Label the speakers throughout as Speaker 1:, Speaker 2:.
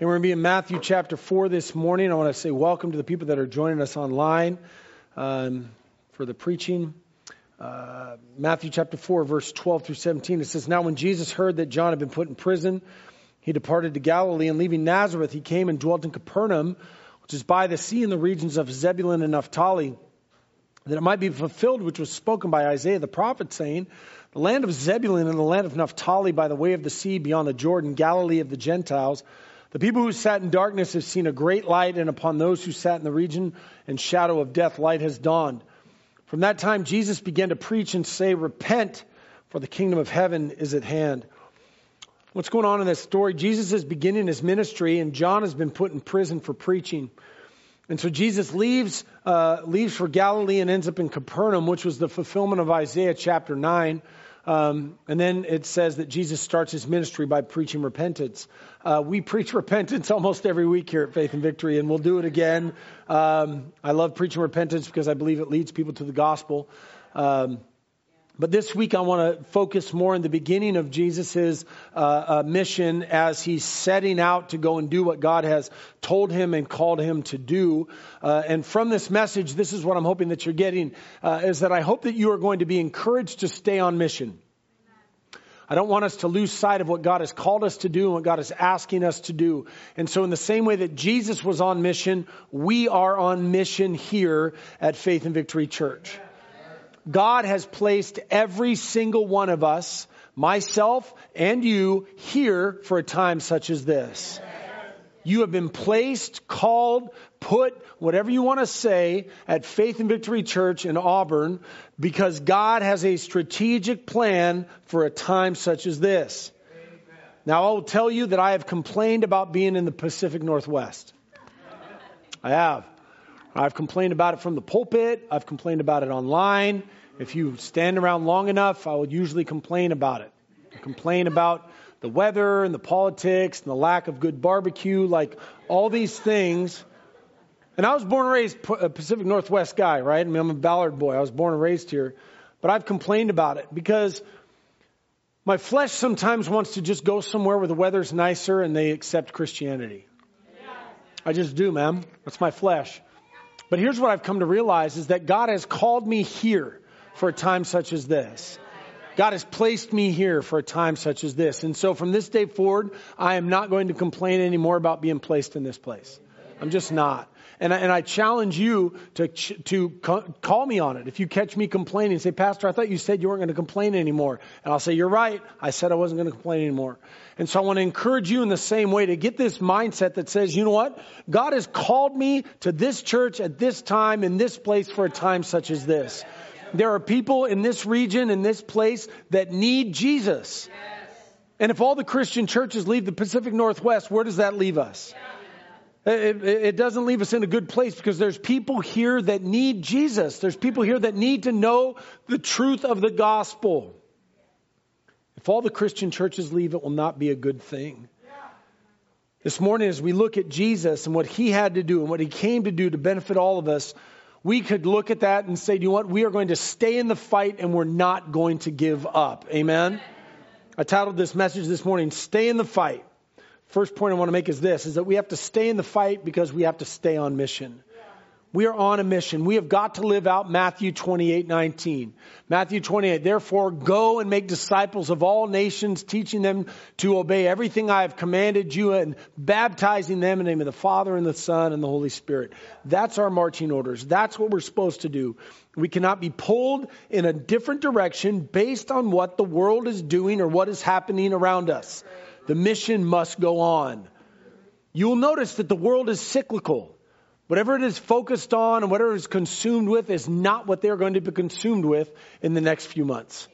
Speaker 1: And we're going to be in Matthew chapter 4 this morning. I want to say welcome to the people that are joining us online um, for the preaching. Uh, Matthew chapter 4, verse 12 through 17. It says, Now when Jesus heard that John had been put in prison, he departed to Galilee, and leaving Nazareth, he came and dwelt in Capernaum, which is by the sea in the regions of Zebulun and Naphtali, that it might be fulfilled which was spoken by Isaiah the prophet, saying, The land of Zebulun and the land of Naphtali by the way of the sea beyond the Jordan, Galilee of the Gentiles. The people who sat in darkness have seen a great light, and upon those who sat in the region and shadow of death, light has dawned. From that time, Jesus began to preach and say, Repent, for the kingdom of heaven is at hand. What's going on in this story? Jesus is beginning his ministry, and John has been put in prison for preaching. And so Jesus leaves, uh, leaves for Galilee and ends up in Capernaum, which was the fulfillment of Isaiah chapter 9. Um, and then it says that Jesus starts his ministry by preaching repentance. Uh, we preach repentance almost every week here at Faith and Victory, and we'll do it again. Um, I love preaching repentance because I believe it leads people to the gospel. Um, but this week, I want to focus more in the beginning of Jesus' uh, uh, mission as he's setting out to go and do what God has told him and called him to do. Uh, and from this message, this is what I'm hoping that you're getting, uh, is that I hope that you are going to be encouraged to stay on mission. I don't want us to lose sight of what God has called us to do and what God is asking us to do. And so in the same way that Jesus was on mission, we are on mission here at Faith and Victory Church. God has placed every single one of us, myself and you, here for a time such as this. You have been placed, called, put, whatever you want to say, at Faith and Victory Church in Auburn because God has a strategic plan for a time such as this. Now, I will tell you that I have complained about being in the Pacific Northwest. I have. I've complained about it from the pulpit. I've complained about it online. If you stand around long enough, I will usually complain about it. I complain about the weather and the politics and the lack of good barbecue, like all these things. And I was born and raised a uh, Pacific Northwest guy, right? I mean, I'm a Ballard boy. I was born and raised here. But I've complained about it because my flesh sometimes wants to just go somewhere where the weather's nicer and they accept Christianity. I just do, ma'am. That's my flesh. But here's what I've come to realize is that God has called me here for a time such as this. God has placed me here for a time such as this. And so from this day forward, I am not going to complain anymore about being placed in this place. I'm just not. And I, and I challenge you to, to call me on it. If you catch me complaining, say, Pastor, I thought you said you weren't going to complain anymore. And I'll say, You're right. I said I wasn't going to complain anymore. And so I want to encourage you in the same way to get this mindset that says, you know what? God has called me to this church at this time in this place for a time such as this. There are people in this region, in this place, that need Jesus. And if all the Christian churches leave the Pacific Northwest, where does that leave us? It, it, doesn't leave us in a good place because there's people here that need Jesus. There's people here that need to know the truth of the gospel. If all the Christian churches leave, it will not be a good thing. This morning, as we look at Jesus and what he had to do and what he came to do to benefit all of us, we could look at that and say, you know what? We are going to stay in the fight and we're not going to give up. Amen? I titled this message this morning, Stay in the Fight. First point I want to make is this, is that we have to stay in the fight because we have to stay on mission. We are on a mission. We have got to live out Matthew 28, 19. Matthew 28, therefore go and make disciples of all nations, teaching them to obey everything I have commanded you and baptizing them in the name of the Father and the Son and the Holy Spirit. That's our marching orders. That's what we're supposed to do. We cannot be pulled in a different direction based on what the world is doing or what is happening around us. The mission must go on. You'll notice that the world is cyclical. Whatever it is focused on and whatever it is consumed with is not what they're going to be consumed with in the next few months.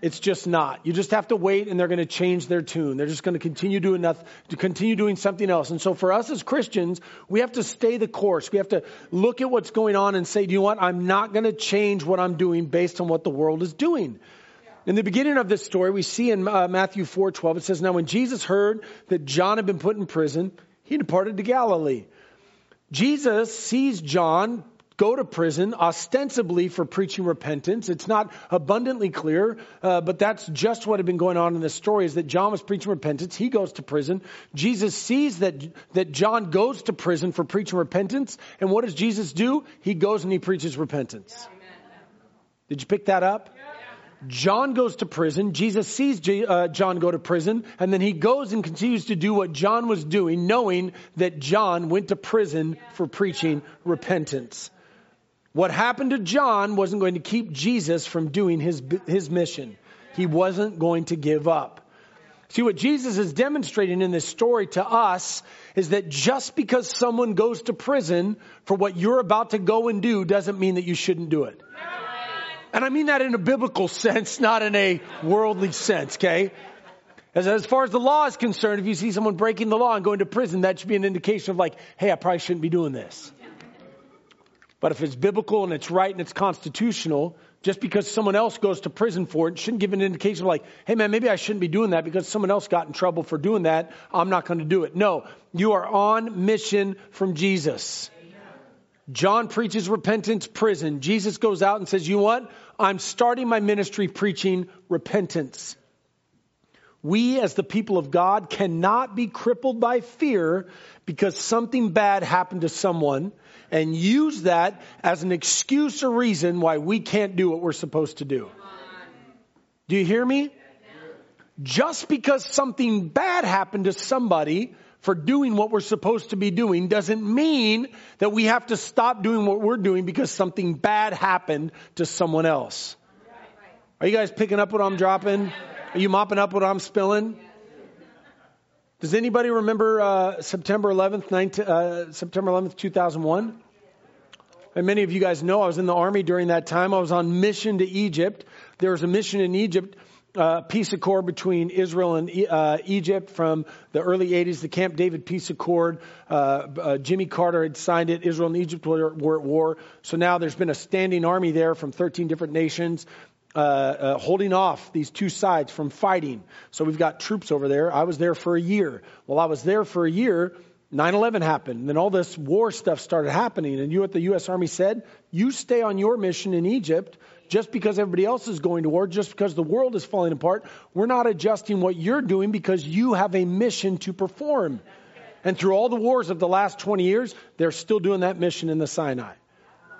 Speaker 1: It's just not. You just have to wait and they're going to change their tune. They're just going to continue doing nothing, to continue doing something else. And so for us as Christians, we have to stay the course. We have to look at what's going on and say, do you know what? I'm not going to change what I'm doing based on what the world is doing. In the beginning of this story, we see in uh, Matthew 4:12 it says, "Now when Jesus heard that John had been put in prison, he departed to Galilee." Jesus sees John go to prison ostensibly for preaching repentance. It's not abundantly clear, uh, but that's just what had been going on in this story is that John was preaching repentance. He goes to prison. Jesus sees that, that John goes to prison for preaching repentance. And what does Jesus do? He goes and he preaches repentance. Did you pick that up? John goes to prison. Jesus sees uh, John go to prison, and then he goes and continues to do what John was doing, knowing that John went to prison for preaching repentance. What happened to John wasn't going to keep Jesus from doing his, his mission. He wasn't going to give up. See, what Jesus is demonstrating in this story to us is that just because someone goes to prison for what you're about to go and do doesn't mean that you shouldn't do it. And I mean that in a biblical sense, not in a worldly sense, okay? As, as far as the law is concerned, if you see someone breaking the law and going to prison, that should be an indication of like, hey, I probably shouldn't be doing this. But if it's biblical and it's right and it's constitutional, just because someone else goes to prison for it shouldn't give an indication of like, hey man, maybe I shouldn't be doing that because someone else got in trouble for doing that. I'm not going to do it. No, you are on mission from Jesus. John preaches repentance, prison. Jesus goes out and says, You what? I'm starting my ministry preaching repentance. We, as the people of God, cannot be crippled by fear because something bad happened to someone and use that as an excuse or reason why we can't do what we're supposed to do. Do you hear me? Just because something bad happened to somebody for doing what we're supposed to be doing doesn't mean that we have to stop doing what we're doing because something bad happened to someone else. Are you guys picking up what I'm dropping? Are you mopping up what I'm spilling? Does anybody remember uh, September 11th, 19, uh, September 11th, 2001? And many of you guys know I was in the army during that time. I was on mission to Egypt. There was a mission in Egypt uh, peace accord between Israel and uh, Egypt from the early 80s, the Camp David peace accord. Uh, uh, Jimmy Carter had signed it. Israel and Egypt were, were, at war. So now there's been a standing army there from 13 different nations. Uh, uh, holding off these two sides from fighting. So we've got troops over there. I was there for a year. Well, I was there for a year. 9 11 happened. And then all this war stuff started happening. And you, what the U.S. Army said? You stay on your mission in Egypt just because everybody else is going to war, just because the world is falling apart. We're not adjusting what you're doing because you have a mission to perform. And through all the wars of the last 20 years, they're still doing that mission in the Sinai.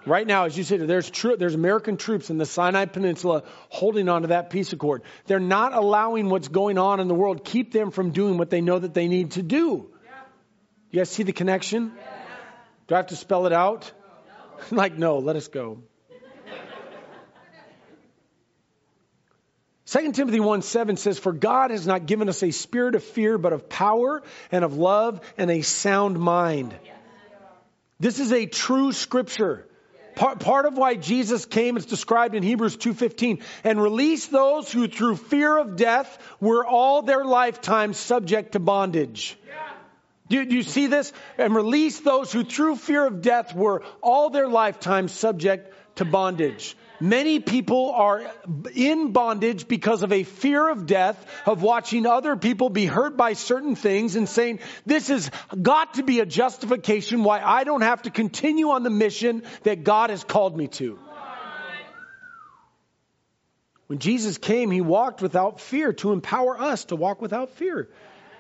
Speaker 1: Right now, as you said, there's, there's American troops in the Sinai Peninsula holding on to that peace accord. They're not allowing what's going on in the world keep them from doing what they know that they need to do. You guys see the connection? Do I have to spell it out? like, no, let us go. 2 Timothy 1 7 says, For God has not given us a spirit of fear, but of power and of love and a sound mind. This is a true scripture. Part, part of why Jesus came is described in Hebrews 2.15 and released those who through fear of death were all their lifetime subject to bondage. Do, do you see this? And release those who through fear of death were all their lifetime subject to bondage. Many people are in bondage because of a fear of death, of watching other people be hurt by certain things and saying, this has got to be a justification why I don't have to continue on the mission that God has called me to. When Jesus came, he walked without fear to empower us to walk without fear.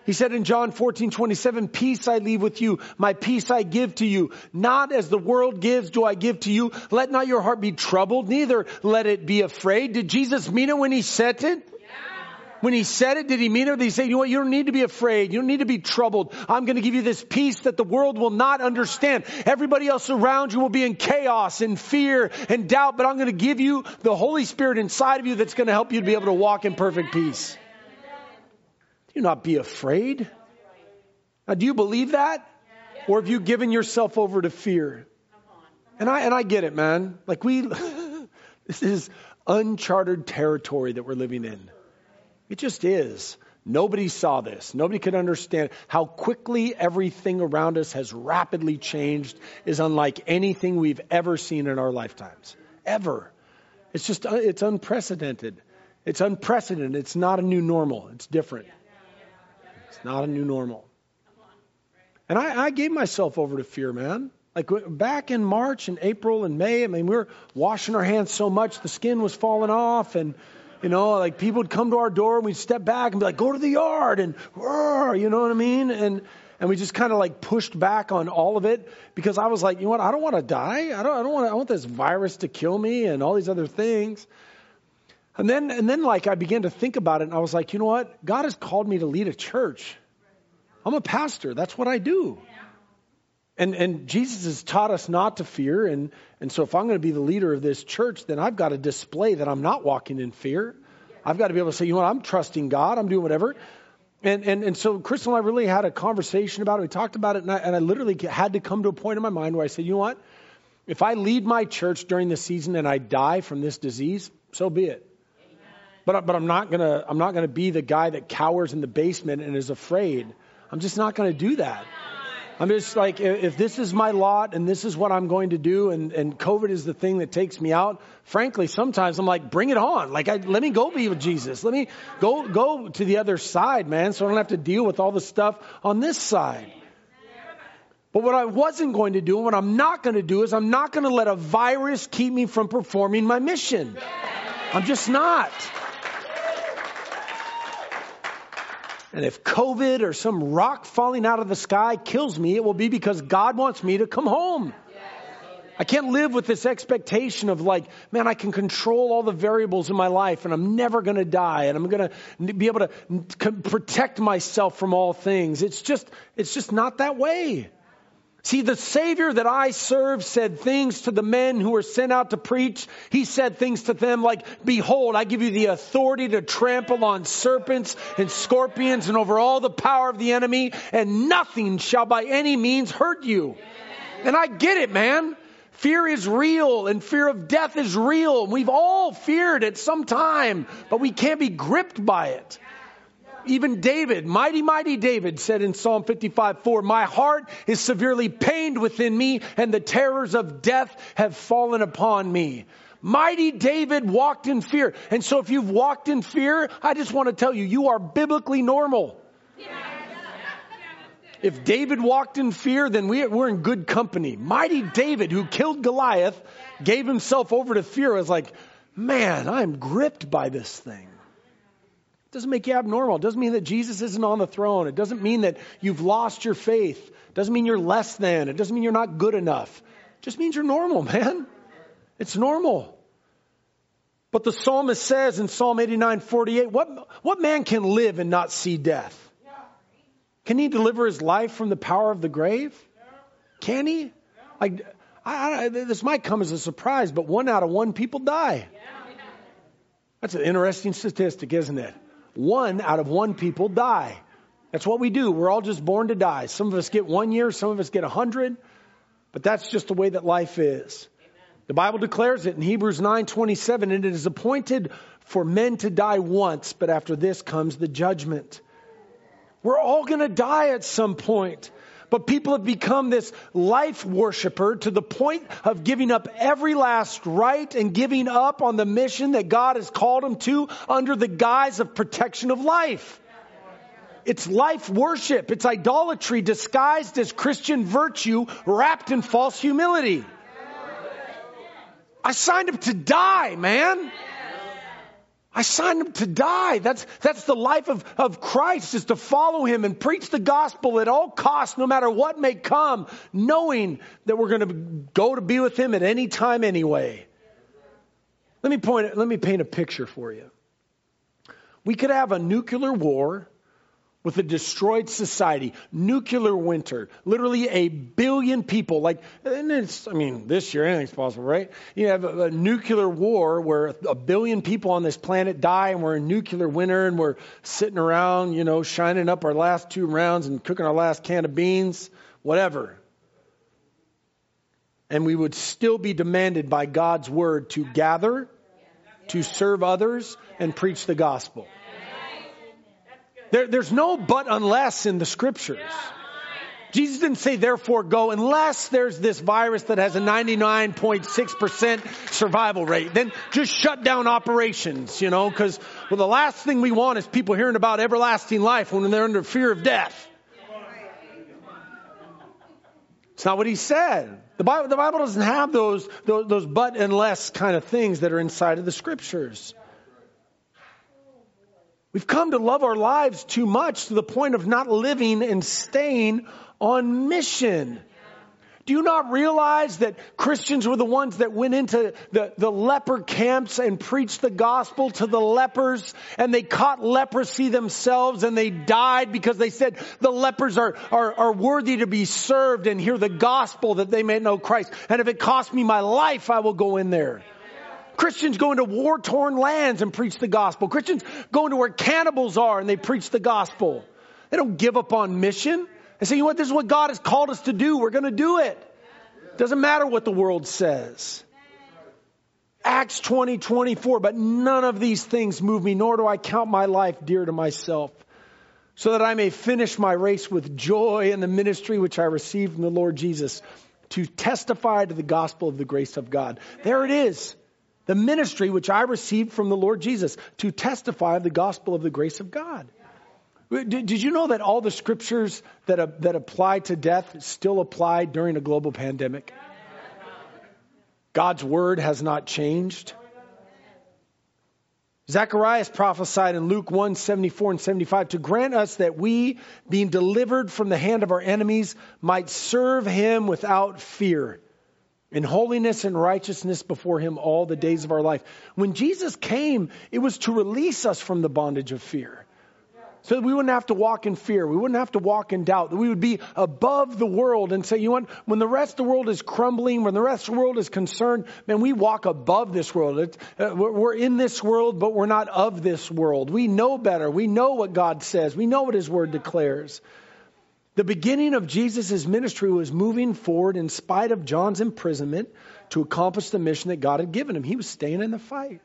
Speaker 1: He said in John 14, 27, peace I leave with you, my peace I give to you. Not as the world gives do I give to you. Let not your heart be troubled, neither let it be afraid. Did Jesus mean it when he said it? When he said it, did he mean it? Did he say, you know what, you don't need to be afraid. You don't need to be troubled. I'm going to give you this peace that the world will not understand. Everybody else around you will be in chaos and fear and doubt, but I'm going to give you the Holy Spirit inside of you that's going to help you to be able to walk in perfect peace. Do not be afraid. Now, do you believe that? Or have you given yourself over to fear? And I, and I get it, man. Like we, this is uncharted territory that we're living in. It just is. Nobody saw this. Nobody could understand how quickly everything around us has rapidly changed is unlike anything we've ever seen in our lifetimes. Ever. It's just, uh, it's unprecedented. It's unprecedented. It's not a new normal. It's different. It's not a new normal. And I, I gave myself over to fear, man. Like back in March and April and May, I mean, we were washing our hands so much the skin was falling off, and you know, like people would come to our door and we'd step back and be like, "Go to the yard," and you know what I mean, and and we just kind of like pushed back on all of it because I was like, you know what, I don't want to die. I don't, I don't want, I want this virus to kill me and all these other things. And then, and then like I began to think about it and I was like, you know what, God has called me to lead a church. I'm a pastor. That's what I do. And, and Jesus has taught us not to fear. And, and so if I'm going to be the leader of this church, then I've got to display that I'm not walking in fear. I've got to be able to say, you know what, I'm trusting God. I'm doing whatever. And, and, and so Crystal and I really had a conversation about it. We talked about it, and I, and I literally had to come to a point in my mind where I said, you know what? If I lead my church during the season and I die from this disease, so be it. But, but I'm not gonna I'm not gonna be the guy that cowers in the basement and is afraid. I'm just not gonna do that. I'm just like, if this is my lot and this is what I'm going to do, and, and COVID is the thing that takes me out, frankly, sometimes I'm like, bring it on. Like, I, let me go be with Jesus. Let me go, go to the other side, man, so I don't have to deal with all the stuff on this side. But what I wasn't going to do and what I'm not going to do is I'm not going to let a virus keep me from performing my mission. I'm just not. And if COVID or some rock falling out of the sky kills me, it will be because God wants me to come home. I can't live with this expectation of like, man, I can control all the variables in my life and I'm never going to die and I'm going to be able to protect myself from all things. It's just, it's just not that way. See, the Savior that I serve said things to the men who were sent out to preach. He said things to them like, Behold, I give you the authority to trample on serpents and scorpions and over all the power of the enemy, and nothing shall by any means hurt you. And I get it, man. Fear is real and fear of death is real. We've all feared at some time, but we can't be gripped by it. Even David, mighty, mighty David said in Psalm 55 4, My heart is severely pained within me, and the terrors of death have fallen upon me. Mighty David walked in fear. And so if you've walked in fear, I just want to tell you, you are biblically normal. If David walked in fear, then we, are in good company. Mighty David, who killed Goliath, gave himself over to fear. Was like, man, I'm gripped by this thing. It doesn't make you abnormal. It doesn't mean that Jesus isn't on the throne. It doesn't mean that you've lost your faith. It doesn't mean you're less than. It doesn't mean you're not good enough. It just means you're normal, man. It's normal. But the psalmist says in Psalm 89, 48, what, what man can live and not see death? Can he deliver his life from the power of the grave? Can he? Like, I, I, this might come as a surprise, but one out of one people die. That's an interesting statistic, isn't it? One out of one people die. That's what we do. We're all just born to die. Some of us get one year, some of us get a hundred, but that's just the way that life is. The Bible declares it in Hebrews 9:27, and it is appointed for men to die once, but after this comes the judgment. We're all going to die at some point. But people have become this life worshiper to the point of giving up every last right and giving up on the mission that God has called them to under the guise of protection of life. It's life worship. It's idolatry disguised as Christian virtue wrapped in false humility. I signed up to die, man. I signed up to die. That's, that's the life of, of Christ is to follow him and preach the gospel at all costs, no matter what may come, knowing that we're going to go to be with him at any time anyway. Let me point, let me paint a picture for you. We could have a nuclear war with a destroyed society, nuclear winter, literally a billion people. Like, and it's, I mean, this year anything's possible, right? You have a, a, nuclear war where a billion people on this planet die, and we're in nuclear winter, and we're sitting around, you know, shining up our last two rounds and cooking our last can of beans, whatever. And we would still be demanded by God's word to gather, to serve others, and preach the gospel. There, there's no but unless in the scriptures. Jesus didn't say, therefore go, unless there's this virus that has a 99.6% survival rate. Then just shut down operations, you know, because well, the last thing we want is people hearing about everlasting life when they're under fear of death. It's not what he said. The Bible, the Bible doesn't have those, those, those but unless kind of things that are inside of the scriptures. We've come to love our lives too much to the point of not living and staying on mission. Do you not realize that Christians were the ones that went into the, the leper camps and preached the gospel to the lepers and they caught leprosy themselves and they died because they said the lepers are, are, are worthy to be served and hear the gospel that they may know Christ. And if it costs me my life, I will go in there. Christians go into war torn lands and preach the gospel. Christians go into where cannibals are and they preach the gospel. They don't give up on mission and say, you know what, this is what God has called us to do. We're going to do it. Doesn't matter what the world says. Acts 20, 24, but none of these things move me, nor do I count my life dear to myself, so that I may finish my race with joy in the ministry which I received from the Lord Jesus to testify to the gospel of the grace of God. There it is. The ministry which I received from the Lord Jesus to testify of the gospel of the grace of God. Did you know that all the scriptures that, that apply to death still apply during a global pandemic? God's word has not changed. Zacharias prophesied in Luke 1 74 and 75 to grant us that we, being delivered from the hand of our enemies, might serve him without fear, in holiness and righteousness before him all the days of our life. When Jesus came, it was to release us from the bondage of fear. So that we wouldn't have to walk in fear. We wouldn't have to walk in doubt. That we would be above the world and say, you know what? When the rest of the world is crumbling, when the rest of the world is concerned, man, we walk above this world. Uh, we're in this world, but we're not of this world. We know better. We know what God says. We know what His Word declares. The beginning of Jesus' ministry was moving forward in spite of John's imprisonment to accomplish the mission that God had given him. He was staying in the fight.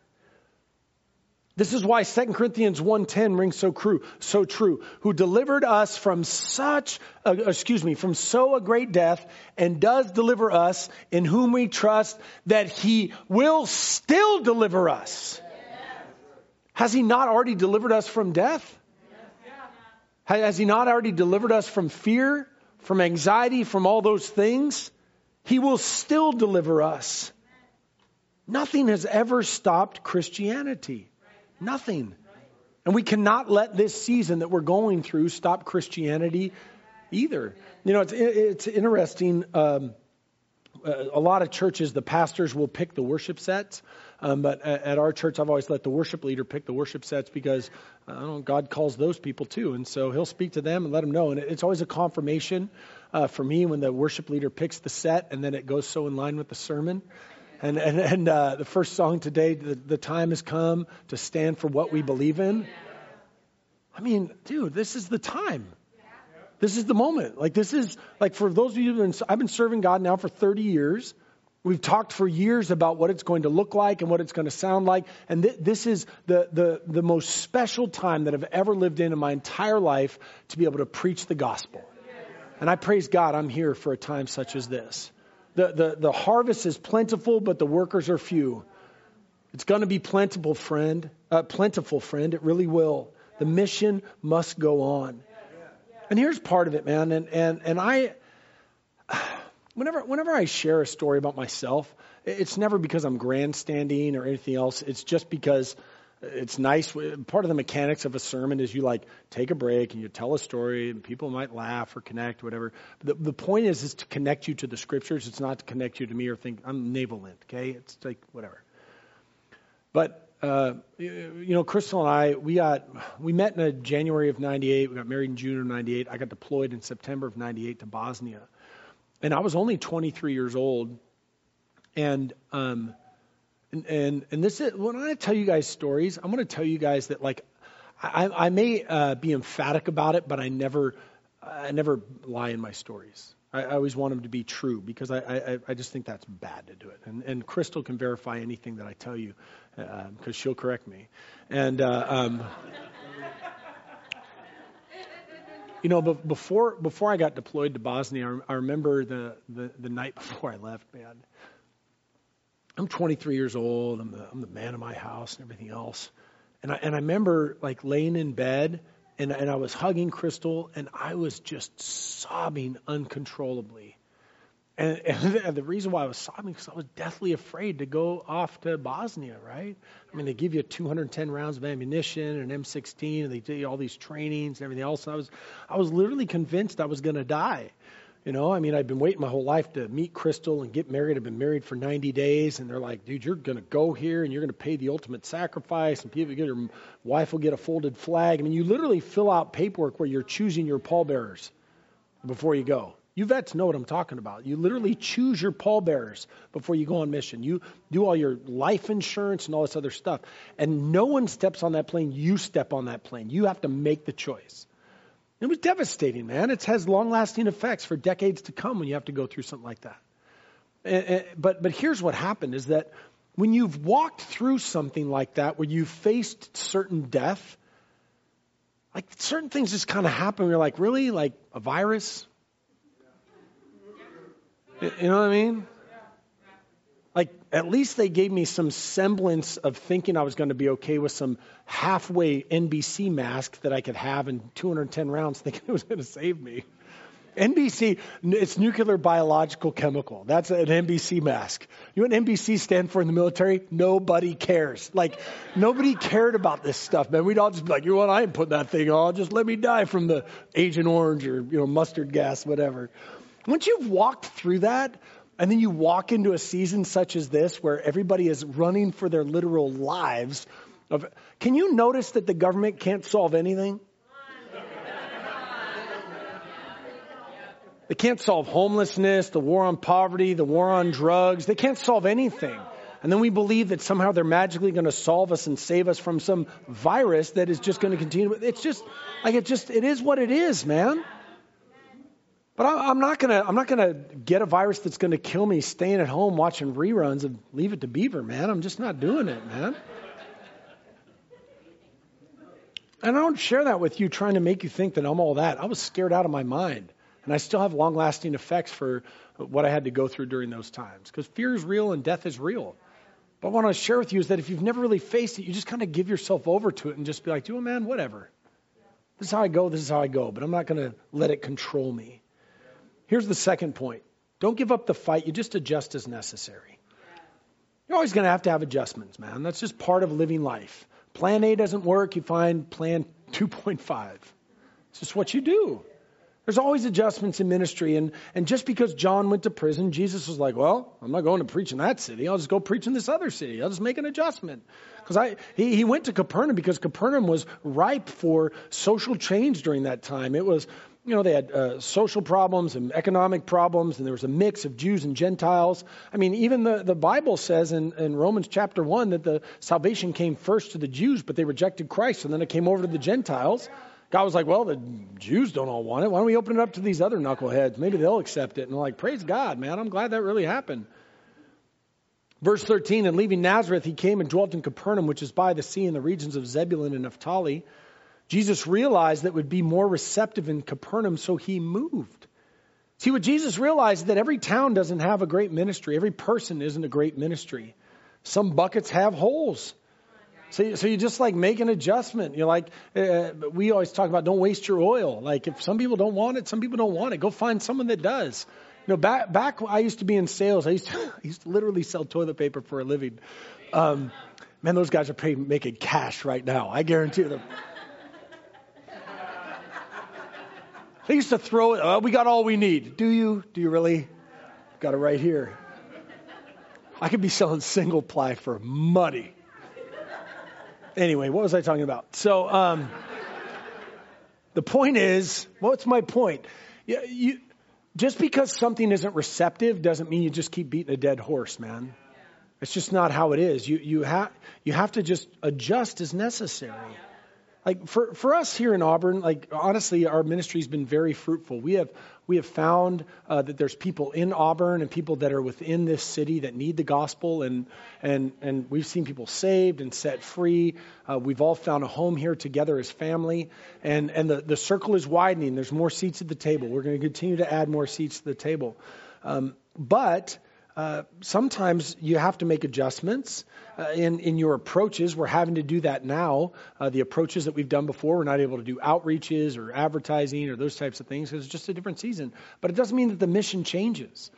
Speaker 1: This is why 2 Corinthians 1:10 rings so true, so true. Who delivered us from such, uh, excuse me, from so a great death, and does deliver us, in whom we trust that He will still deliver us. Has He not already delivered us from death? Has He not already delivered us from fear, from anxiety, from all those things? He will still deliver us. Nothing has ever stopped Christianity. Nothing. And we cannot let this season that we're going through stop Christianity either. You know, it's, it's interesting. Um, a lot of churches, the pastors will pick the worship sets. Um, but at our church, I've always let the worship leader pick the worship sets because I don't know, God calls those people too. And so he'll speak to them and let them know. And it's always a confirmation uh, for me when the worship leader picks the set and then it goes so in line with the sermon. And, and, and uh, the first song today, the, the time has come to stand for what we believe in. I mean, dude, this is the time. This is the moment. Like, this is, like, for those of you, been, I've been serving God now for 30 years. We've talked for years about what it's going to look like and what it's going to sound like. And th- this is the, the, the most special time that I've ever lived in in my entire life to be able to preach the gospel. And I praise God I'm here for a time such as this. The, the, the harvest is plentiful, but the workers are few. It's going to be plentiful, friend. Uh, plentiful, friend. It really will. The mission must go on. And here's part of it, man. And and and I, whenever whenever I share a story about myself, it's never because I'm grandstanding or anything else. It's just because uh, it's nice. Part of the mechanics of a sermon is you like take a break and you tell a story, and people might laugh or connect, whatever. The, the point is, is to connect you to the scriptures. It's not to connect you to me or think I'm navalent. Okay, it's like whatever. But uh, you know, Crystal and I, we got we met in January of '98. We got married in June of '98. I got deployed in September of '98 to Bosnia, and I was only 23 years old, and um, and, and, and this is, when I tell you guys stories, I'm going to tell you guys that like, I, I may uh, be emphatic about it, but I never, I never lie in my stories. I, I always want them to be true because I, I, I just think that's bad to do it. And, and Crystal can verify anything that I tell you because uh, she'll correct me. And, uh, um, you know, but before before I got deployed to Bosnia, I, remember the, the the night before I left, man. I'm 23 years old. I'm the, I'm the man of my house and everything else. And I, and I remember like laying in bed and, and I was hugging Crystal and I was just sobbing uncontrollably. And, and, the reason why I was sobbing because I was deathly afraid to go off to Bosnia, right? I mean, they give you 210 rounds of ammunition and an M16, and they do all these trainings and everything else. And I was, I was literally convinced I was going to die. You know, I mean, I've been waiting my whole life to meet Crystal and get married. I've been married for 90 days, and they're like, dude, you're going to go here and you're going to pay the ultimate sacrifice, and people, get your wife will get a folded flag. I mean, you literally fill out paperwork where you're choosing your pallbearers before you go. You vets know what I'm talking about. You literally choose your pallbearers before you go on mission. You do all your life insurance and all this other stuff. And no one steps on that plane. You step on that plane. You have to make the choice. It was devastating, man. It has long lasting effects for decades to come when you have to go through something like that. Eh, eh, but, but here's what happened is that when you've walked through something like that, where you've faced certain death, like certain things just kind of happen. You're like, really? Like a virus? You know what I mean? Like, at least they gave me some semblance of thinking I was going to be okay with some halfway NBC mask that I could have in 210 rounds, thinking it was going to save me. NBC, it's nuclear biological chemical. That's an NBC mask. You know what NBC stand for in the military? Nobody cares. Like, nobody cared about this stuff, man. We'd all just be like, you know what? I ain't putting that thing on. Just let me die from the Agent Orange or, you know, mustard gas, whatever. Once you've walked through that, and then you walk into a season such as this where everybody is running for their literal lives. Of, can you notice that the government can't solve anything? They can't solve homelessness, the war on poverty, the war on drugs. They can't solve anything. And then we believe that somehow they're magically going to solve us and save us from some virus that is just going to continue. It's just like it just it is what it is, man. But I'm not gonna I'm not gonna get a virus that's gonna kill me staying at home watching reruns and leave it to Beaver, man. I'm just not doing it, man. And I don't share that with you trying to make you think that I'm all that. I was scared out of my mind. And I still have long lasting effects for what I had to go through during those times. Because fear is real and death is real. But what I want to share with you is that if you've never really faced it, you just kind of give yourself over to it and just be like, do it, man, whatever. This is how I go, this is how I go. But I'm not going to let it control me. Here's the second point don't give up the fight, you just adjust as necessary. You're always going to have to have adjustments, man. That's just part of living life. Plan A doesn't work, you find plan 2.5. It's just what you do. There's always adjustments in ministry. And, and just because John went to prison, Jesus was like, well, I'm not going to preach in that city. I'll just go preach in this other city. I'll just make an adjustment. Because I he, he went to Capernaum because Capernaum was ripe for social change during that time. It was you know, they had uh, social problems and economic problems, and there was a mix of Jews and Gentiles. I mean, even the, the Bible says in, in Romans chapter 1 that the salvation came first to the Jews, but they rejected Christ, and then it came over to the Gentiles. God was like, well, the Jews don't all want it. Why don't we open it up to these other knuckleheads? Maybe they'll accept it. And like, praise God, man. I'm glad that really happened. Verse 13, and leaving Nazareth, he came and dwelt in Capernaum, which is by the sea in the regions of Zebulun and Naphtali Jesus realized that would be more receptive in Capernaum, so he moved. See, what Jesus realized is that every town doesn't have a great ministry. Every person isn't a great ministry. Some buckets have holes. So, so you just like make an adjustment. You're like, uh, we always talk about don't waste your oil. Like if some people don't want it, some people don't want it. Go find someone that does. You know, back back I used to be in sales. I used to, I used to literally sell toilet paper for a living. Um, man, those guys are paying, making cash right now. I guarantee them. They used to throw it. Oh, we got all we need. Do you? Do you really? Got it right here. I could be selling single ply for money. Anyway, what was I talking about? So, um, the point is, what's my point? You, you, just because something isn't receptive doesn't mean you just keep beating a dead horse, man. It's just not how it is. You, you, ha- you have to just adjust as necessary like for, for us here in Auburn, like honestly, our ministry's been very fruitful. We have we have found uh, that there's people in Auburn and people that are within this city that need the gospel, and and and we've seen people saved and set free. Uh, we've all found a home here together as family, and and the the circle is widening. There's more seats at the table. We're going to continue to add more seats to the table, um, but uh, sometimes you have to make adjustments uh, in, in your approaches. We're having to do that now. Uh, the approaches that we've done before, we're not able to do outreaches or advertising or those types of things because it's just a different season. But it doesn't mean that the mission changes.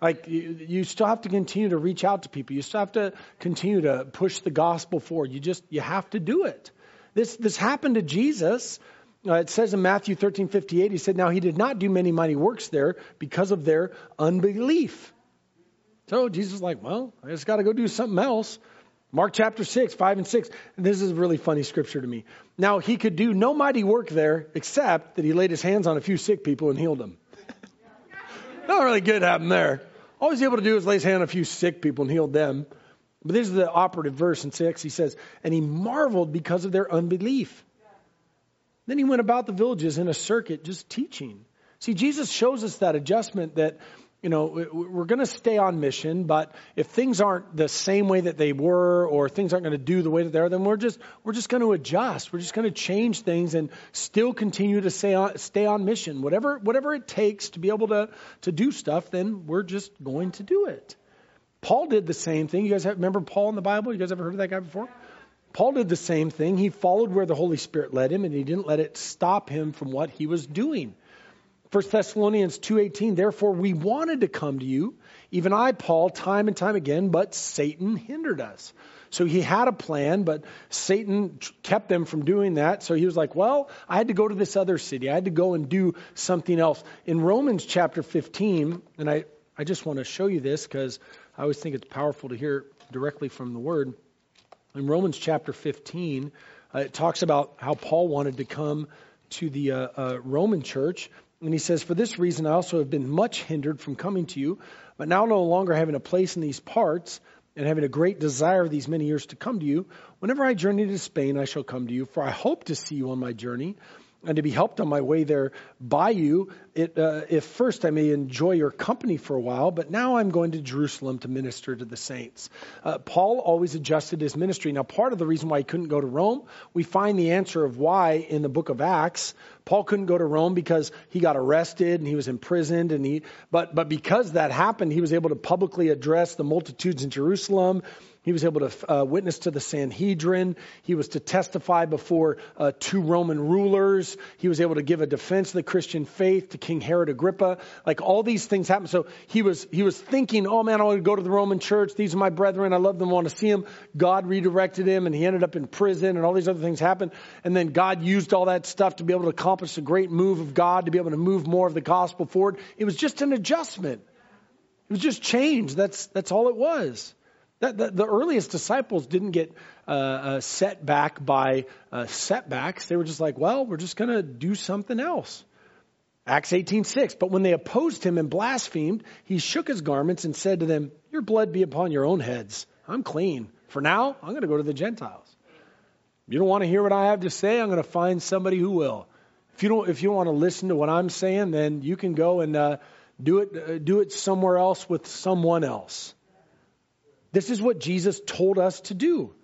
Speaker 1: Like you, you still have to continue to reach out to people. You still have to continue to push the gospel forward. You just you have to do it. This this happened to Jesus. Uh, it says in Matthew 13, 58, he said, Now he did not do many mighty works there because of their unbelief. So Jesus is like, Well, I just got to go do something else. Mark chapter 6, 5 and 6. And This is a really funny scripture to me. Now, he could do no mighty work there except that he laid his hands on a few sick people and healed them. Not really good happened there. All he's able to do is lay his hand on a few sick people and healed them. But this is the operative verse in 6. He says, And he marveled because of their unbelief. Then he went about the villages in a circuit just teaching. See, Jesus shows us that adjustment that you know, we're going to stay on mission, but if things aren't the same way that they were, or things aren't going to do the way that they are, then we're just we're just going to adjust. We're just going to change things and still continue to stay on stay on mission. Whatever whatever it takes to be able to to do stuff, then we're just going to do it. Paul did the same thing. You guys have, remember Paul in the Bible? You guys ever heard of that guy before? Paul did the same thing. He followed where the Holy Spirit led him, and he didn't let it stop him from what he was doing. 1 Thessalonians 2:18 Therefore we wanted to come to you even I Paul time and time again but Satan hindered us. So he had a plan but Satan kept them from doing that. So he was like, well, I had to go to this other city. I had to go and do something else. In Romans chapter 15 and I I just want to show you this cuz I always think it's powerful to hear directly from the word. In Romans chapter 15 uh, it talks about how Paul wanted to come to the uh, uh, Roman church and he says, For this reason I also have been much hindered from coming to you, but now no longer having a place in these parts, and having a great desire these many years to come to you, whenever I journey to Spain, I shall come to you, for I hope to see you on my journey and to be helped on my way there by you, it, uh, if first I may enjoy your company for a while, but now I'm going to Jerusalem to minister to the saints. Uh, Paul always adjusted his ministry. Now, part of the reason why he couldn't go to Rome, we find the answer of why in the book of Acts. Paul couldn't go to Rome because he got arrested and he was imprisoned, and he, but, but because that happened, he was able to publicly address the multitudes in Jerusalem. He was able to uh, witness to the Sanhedrin. He was to testify before uh, two Roman rulers. He was able to give a defense of the Christian faith to King Herod Agrippa. Like all these things happened. So he was he was thinking, oh man, I want to go to the Roman church. These are my brethren. I love them. I want to see them. God redirected him, and he ended up in prison, and all these other things happened. And then God used all that stuff to be able to accomplish a great move of God, to be able to move more of the gospel forward. It was just an adjustment. It was just change. That's that's all it was. The, the, the earliest disciples didn't get uh, uh, set back by uh, setbacks. They were just like, well, we're just going to do something else. Acts 18:6. But when they opposed him and blasphemed, he shook his garments and said to them, "Your blood be upon your own heads. I'm clean. For now, I'm going to go to the Gentiles. You don't want to hear what I have to say? I'm going to find somebody who will. If you don't, if you want to listen to what I'm saying, then you can go and uh, do it. Uh, do it somewhere else with someone else. This is what Jesus told us to do.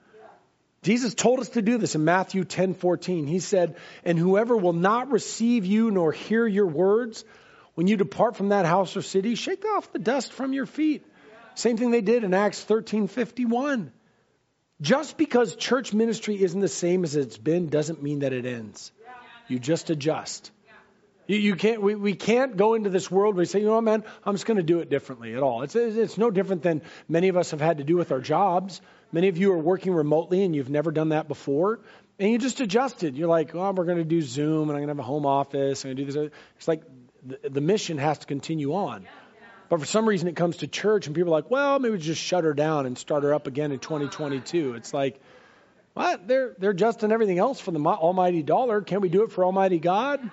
Speaker 1: Jesus told us to do this in Matthew 10 14. He said, And whoever will not receive you nor hear your words, when you depart from that house or city, shake off the dust from your feet. Same thing they did in Acts 13 51. Just because church ministry isn't the same as it's been doesn't mean that it ends. You just adjust. You, you can't, we, we can't go into this world where we say, you know, what, man, I'm just going to do it differently at all. It's, it's no different than many of us have had to do with our jobs. Many of you are working remotely and you've never done that before. And you just adjusted. You're like, oh, we're going to do Zoom and I'm going to have a home office. I'm going to do this. It's like the, the mission has to continue on. But for some reason, it comes to church and people are like, well, maybe just shut her down and start her up again in 2022. It's like, what? They're, they're adjusting everything else for the almighty dollar. Can we do it for almighty God?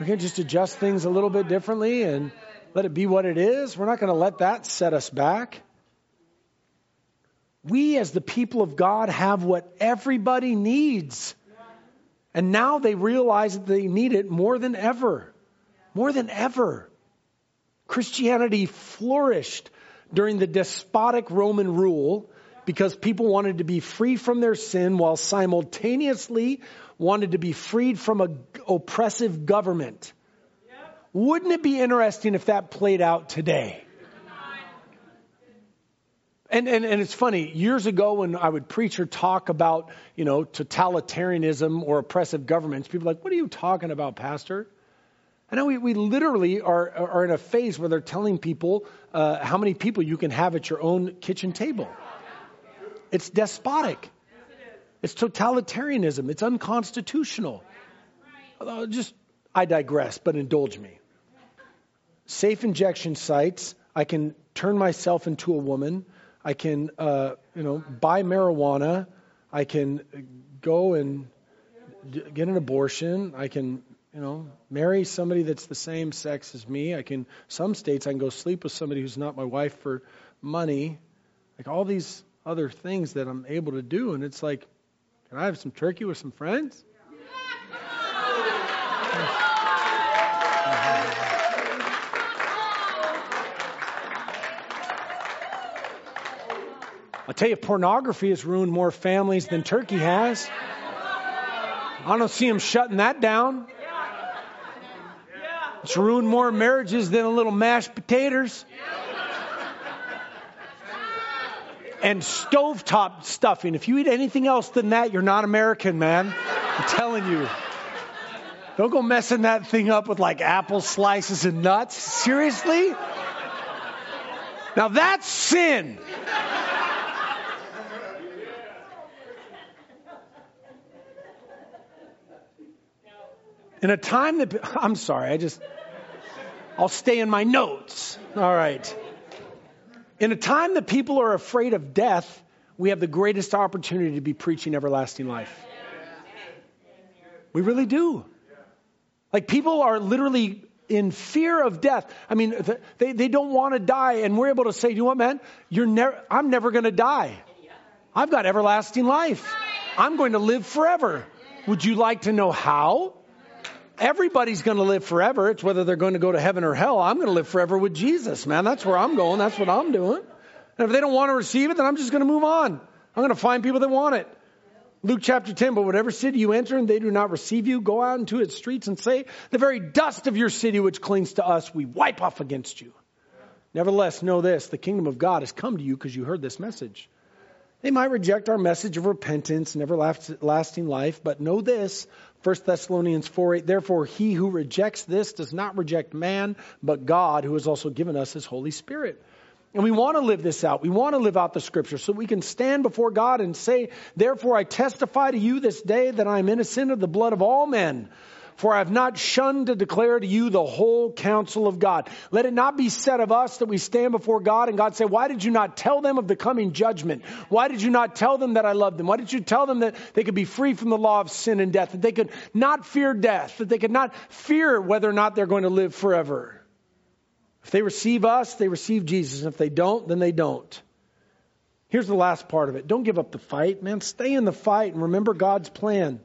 Speaker 1: We can just adjust things a little bit differently and let it be what it is. We're not going to let that set us back. We, as the people of God, have what everybody needs. And now they realize that they need it more than ever. More than ever. Christianity flourished during the despotic Roman rule because people wanted to be free from their sin while simultaneously wanted to be freed from an oppressive government. Wouldn't it be interesting if that played out today? And, and, and it's funny, years ago when I would preach or talk about, you know, totalitarianism or oppressive governments, people are like, what are you talking about, Pastor? I know we, we literally are, are in a phase where they're telling people uh, how many people you can have at your own kitchen table. It's despotic. It's totalitarianism. It's unconstitutional. Uh, just, I digress, but indulge me. Safe injection sites. I can turn myself into a woman. I can, uh, you know, buy marijuana. I can go and get an abortion. I can, you know, marry somebody that's the same sex as me. I can, some states, I can go sleep with somebody who's not my wife for money. Like all these other things that I'm able to do. And it's like, can I have some turkey with some friends? I'll tell you, pornography has ruined more families than turkey has. I don't see him shutting that down. It's ruined more marriages than a little mashed potatoes. And stovetop stuffing. If you eat anything else than that, you're not American, man. I'm telling you. Don't go messing that thing up with like apple slices and nuts. Seriously? Now that's sin. In a time that, I'm sorry, I just, I'll stay in my notes. All right. In a time that people are afraid of death, we have the greatest opportunity to be preaching everlasting life. We really do. Like people are literally in fear of death. I mean, they, they don't want to die, and we're able to say, you know what, man? You're never, I'm never going to die. I've got everlasting life. I'm going to live forever. Would you like to know how? Everybody's going to live forever. It's whether they're going to go to heaven or hell. I'm going to live forever with Jesus, man. That's where I'm going. That's what I'm doing. And if they don't want to receive it, then I'm just going to move on. I'm going to find people that want it. Luke chapter 10, but whatever city you enter and they do not receive you, go out into its streets and say, the very dust of your city which clings to us, we wipe off against you. Nevertheless, know this, the kingdom of God has come to you because you heard this message. They might reject our message of repentance and everlasting life, but know this, 1 Thessalonians 4 8, therefore he who rejects this does not reject man, but God, who has also given us his Holy Spirit. And we want to live this out. We want to live out the scripture so we can stand before God and say, Therefore I testify to you this day that I am innocent of the blood of all men. For I have not shunned to declare to you the whole counsel of God. Let it not be said of us that we stand before God and God say, Why did you not tell them of the coming judgment? Why did you not tell them that I love them? Why did you tell them that they could be free from the law of sin and death? That they could not fear death? That they could not fear whether or not they're going to live forever? If they receive us, they receive Jesus. And if they don't, then they don't. Here's the last part of it. Don't give up the fight, man. Stay in the fight and remember God's plan.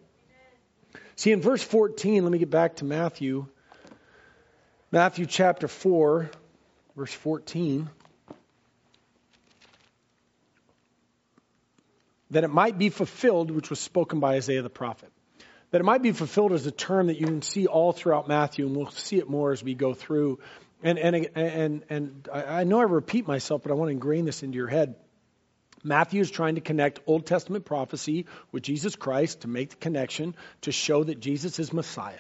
Speaker 1: See, in verse 14, let me get back to Matthew. Matthew chapter 4, verse 14. That it might be fulfilled, which was spoken by Isaiah the prophet. That it might be fulfilled is a term that you can see all throughout Matthew, and we'll see it more as we go through. And, and, and, and I know I repeat myself, but I want to ingrain this into your head. Matthew is trying to connect Old Testament prophecy with Jesus Christ to make the connection to show that Jesus is Messiah.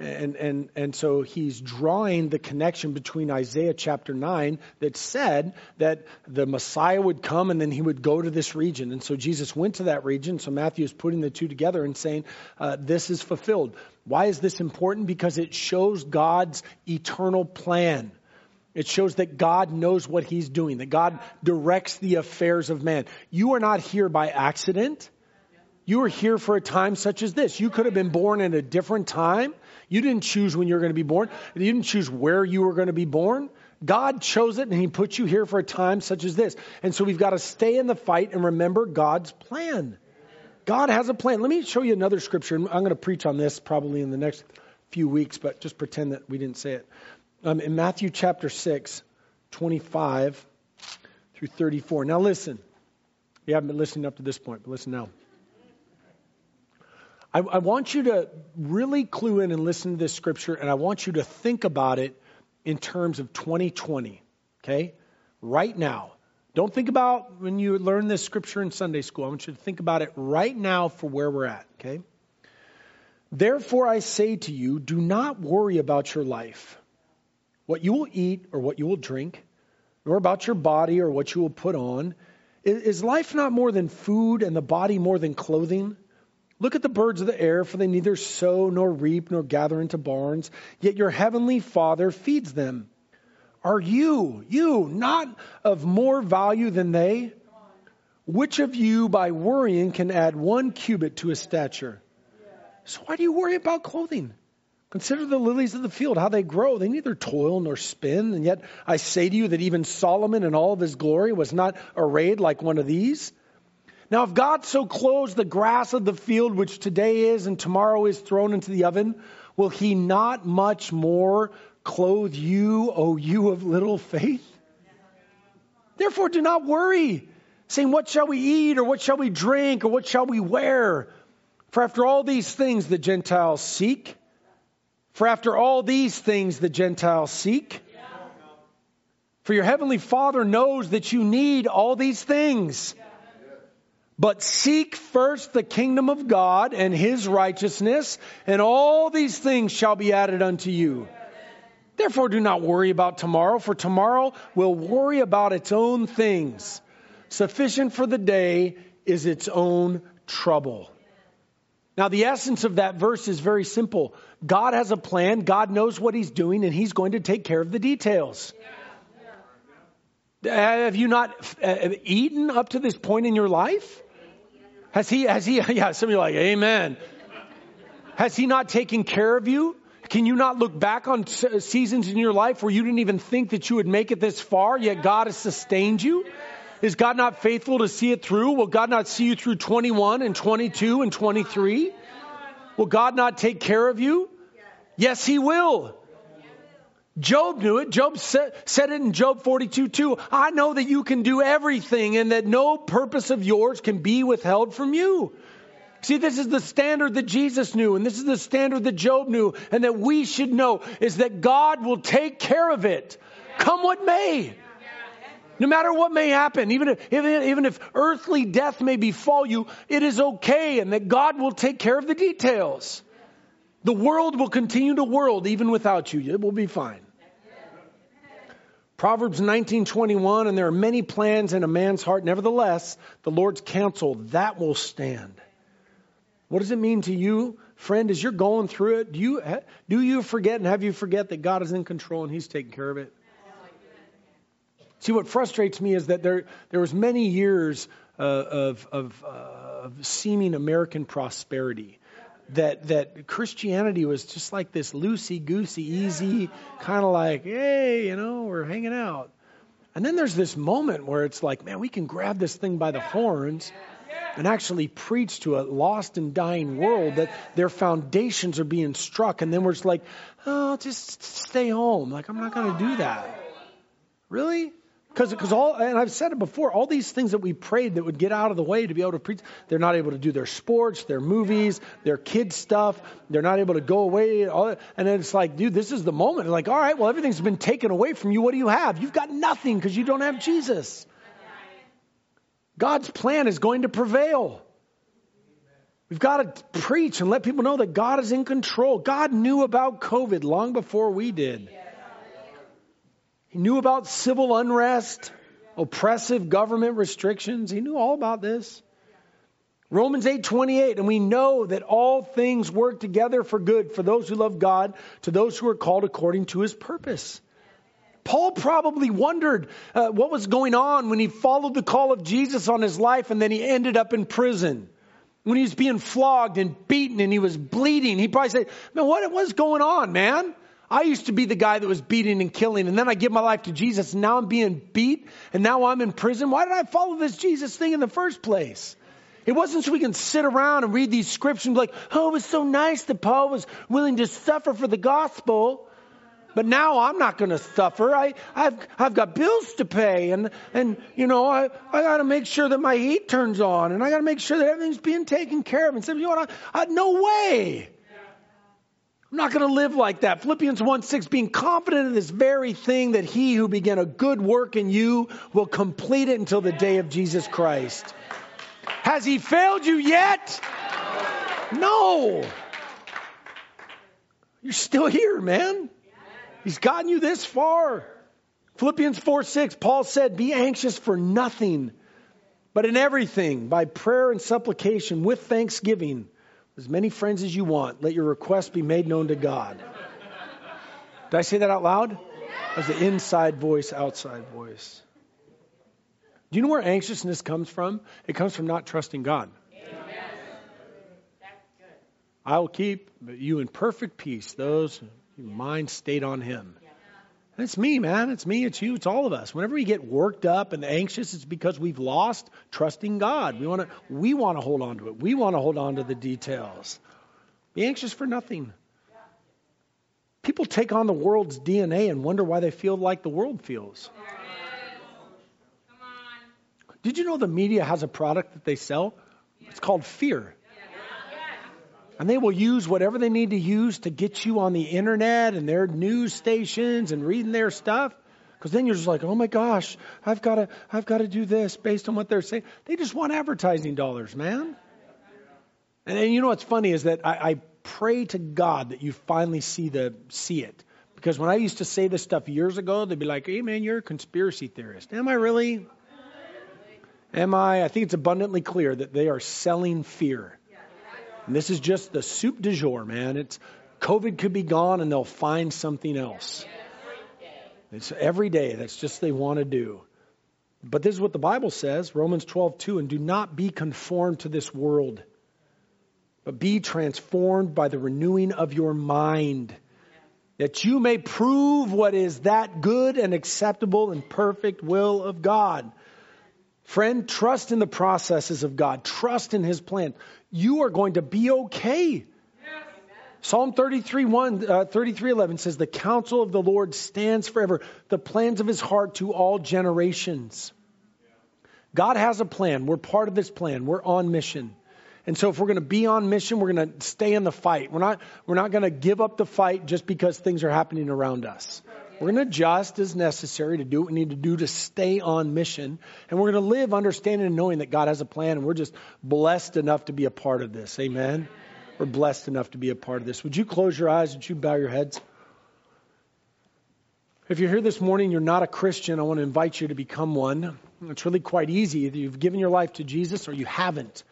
Speaker 1: And, and, and so he's drawing the connection between Isaiah chapter 9 that said that the Messiah would come and then he would go to this region. And so Jesus went to that region. So Matthew is putting the two together and saying, uh, this is fulfilled. Why is this important? Because it shows God's eternal plan it shows that God knows what he's doing, that God directs the affairs of man. You are not here by accident. You are here for a time such as this. You could have been born at a different time. You didn't choose when you were going to be born. You didn't choose where you were going to be born. God chose it and he put you here for a time such as this. And so we've got to stay in the fight and remember God's plan. God has a plan. Let me show you another scripture. I'm going to preach on this probably in the next few weeks, but just pretend that we didn't say it um, in Matthew chapter 6, 25 through 34. Now listen. You haven't been listening up to this point, but listen now. I, I want you to really clue in and listen to this scripture, and I want you to think about it in terms of 2020, okay? Right now. Don't think about when you learn this scripture in Sunday school. I want you to think about it right now for where we're at, okay? Therefore, I say to you, do not worry about your life, what you will eat or what you will drink, nor about your body or what you will put on. Is life not more than food and the body more than clothing? Look at the birds of the air, for they neither sow nor reap nor gather into barns, yet your heavenly Father feeds them. Are you, you, not of more value than they? Which of you, by worrying, can add one cubit to his stature? So why do you worry about clothing? Consider the lilies of the field, how they grow. They neither toil nor spin. And yet I say to you that even Solomon in all of his glory was not arrayed like one of these. Now, if God so clothes the grass of the field, which today is and tomorrow is thrown into the oven, will he not much more clothe you, O you of little faith? Therefore, do not worry, saying, What shall we eat, or what shall we drink, or what shall we wear? For after all these things the Gentiles seek. For after all these things the Gentiles seek. For your heavenly Father knows that you need all these things. But seek first the kingdom of God and his righteousness, and all these things shall be added unto you. Therefore, do not worry about tomorrow, for tomorrow will worry about its own things. Sufficient for the day is its own trouble. Now, the essence of that verse is very simple God has a plan, God knows what He's doing, and He's going to take care of the details. Have you not uh, eaten up to this point in your life? Has he, has he, yeah, some of you like, amen. Has he not taken care of you? Can you not look back on seasons in your life where you didn't even think that you would make it this far, yet God has sustained you? Is God not faithful to see it through? Will God not see you through 21 and 22 and 23? Will God not take care of you? Yes, He will. Job knew it. Job said, it in Job 42 2. I know that you can do everything and that no purpose of yours can be withheld from you. See, this is the standard that Jesus knew, and this is the standard that Job knew, and that we should know is that God will take care of it, come what may. No matter what may happen, even if, even, if earthly death may befall you, it is okay, and that God will take care of the details. The world will continue to world even without you. It will be fine. Proverbs 19:21 and there are many plans in a man's heart nevertheless the Lord's counsel that will stand. What does it mean to you, friend, as you're going through it? Do you do you forget and have you forget that God is in control and he's taking care of it? See what frustrates me is that there there was many years uh, of of, uh, of seeming American prosperity that that Christianity was just like this loosey goosey, easy kind of like, hey, you know, we're hanging out. And then there's this moment where it's like, man, we can grab this thing by the horns and actually preach to a lost and dying world that their foundations are being struck. And then we're just like, oh, just stay home. Like, I'm not going to do that. Really? Because because all and I've said it before, all these things that we prayed that would get out of the way to be able to preach, they're not able to do their sports, their movies, their kids stuff. They're not able to go away. All, and it's like, dude, this is the moment. Like, all right, well, everything's been taken away from you. What do you have? You've got nothing because you don't have Jesus. God's plan is going to prevail. We've got to preach and let people know that God is in control. God knew about COVID long before we did. He knew about civil unrest, oppressive government restrictions. He knew all about this. Romans 8:28 and we know that all things work together for good for those who love God to those who are called according to his purpose. Paul probably wondered uh, what was going on when he followed the call of Jesus on his life and then he ended up in prison. When he was being flogged and beaten and he was bleeding, he probably said, Man, what was going on, man? I used to be the guy that was beating and killing, and then I give my life to Jesus, and now I'm being beat, and now I'm in prison. Why did I follow this Jesus thing in the first place? It wasn't so we can sit around and read these scriptures and be like, oh, it was so nice that Paul was willing to suffer for the gospel. But now I'm not going to suffer. I, I've, I've got bills to pay, and, and you know, I, I got to make sure that my heat turns on, and I got to make sure that everything's being taken care of. And so, you know what? I, I, no way. I'm not going to live like that. Philippians 1 6, being confident in this very thing that he who began a good work in you will complete it until the day of Jesus Christ. Has he failed you yet? No. You're still here, man. He's gotten you this far. Philippians 4 6, Paul said, Be anxious for nothing, but in everything, by prayer and supplication, with thanksgiving, as many friends as you want, let your request be made known to God. Did I say that out loud? As the inside voice, outside voice. Do you know where anxiousness comes from? It comes from not trusting God. I will keep you in perfect peace, those whose mind stayed on Him. It's me, man. It's me. It's you. It's all of us. Whenever we get worked up and anxious, it's because we've lost trusting God. We want to. We want to hold on to it. We want to hold on to the details. Be anxious for nothing. People take on the world's DNA and wonder why they feel like the world feels. Did you know the media has a product that they sell? It's called fear. And they will use whatever they need to use to get you on the internet and their news stations and reading their stuff. Because then you're just like, oh my gosh, I've got to, I've got to do this based on what they're saying. They just want advertising dollars, man. And, and you know what's funny is that I, I pray to God that you finally see the see it. Because when I used to say this stuff years ago, they'd be like, hey man, you're a conspiracy theorist. Am I really? Am I? I think it's abundantly clear that they are selling fear. And this is just the soup du jour, man. It's COVID could be gone and they'll find something else. It's every day. That's just they want to do. But this is what the Bible says, Romans 12, 2, and do not be conformed to this world, but be transformed by the renewing of your mind, that you may prove what is that good and acceptable and perfect will of God. Friend, trust in the processes of God. Trust in His plan. You are going to be okay. Psalm 33, 1, uh, 33, 11 says, The counsel of the Lord stands forever, the plans of his heart to all generations. God has a plan. We're part of this plan. We're on mission. And so if we're going to be on mission, we're going to stay in the fight. We're not, we're not going to give up the fight just because things are happening around us. We're going to adjust as necessary to do what we need to do to stay on mission. And we're going to live understanding and knowing that God has a plan. And we're just blessed enough to be a part of this. Amen. We're blessed enough to be a part of this. Would you close your eyes? Would you bow your heads? If you're here this morning, you're not a Christian, I want to invite you to become one. It's really quite easy. Either you've given your life to Jesus or you haven't.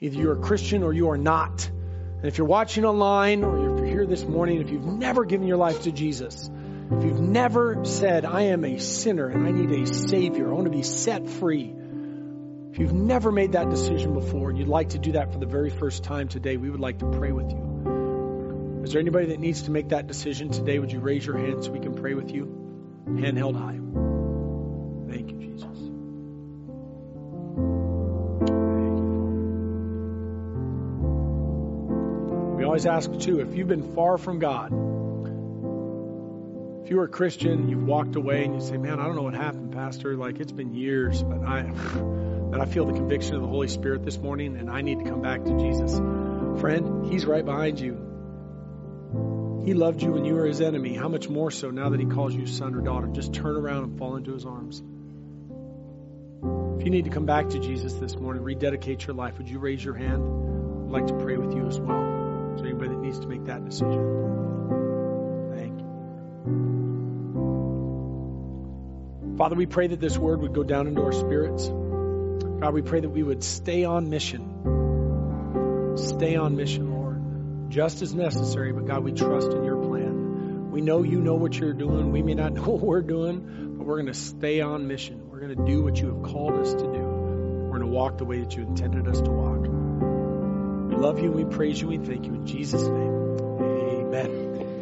Speaker 1: Either you're a Christian or you are not. And if you're watching online or if you're here this morning, if you've never given your life to Jesus, if you've never said, I am a sinner and I need a Savior, I want to be set free. If you've never made that decision before and you'd like to do that for the very first time today, we would like to pray with you. Is there anybody that needs to make that decision today? Would you raise your hand so we can pray with you? Hand held high. Thank you, Jesus. We always ask, too, if you've been far from God, if you are a Christian, you've walked away and you say, Man, I don't know what happened, Pastor. Like it's been years, but I that I feel the conviction of the Holy Spirit this morning and I need to come back to Jesus. Friend, He's right behind you. He loved you when you were his enemy. How much more so now that he calls you son or daughter? Just turn around and fall into his arms. If you need to come back to Jesus this morning, rededicate your life, would you raise your hand? I'd like to pray with you as well. So, anybody that needs to make that decision? Father, we pray that this word would go down into our spirits. God, we pray that we would stay on mission. Stay on mission, Lord. Just as necessary, but God, we trust in your plan. We know you know what you're doing. We may not know what we're doing, but we're going to stay on mission. We're going to do what you have called us to do. We're going to walk the way that you intended us to walk. We love you, we praise you, we thank you. In Jesus' name, amen.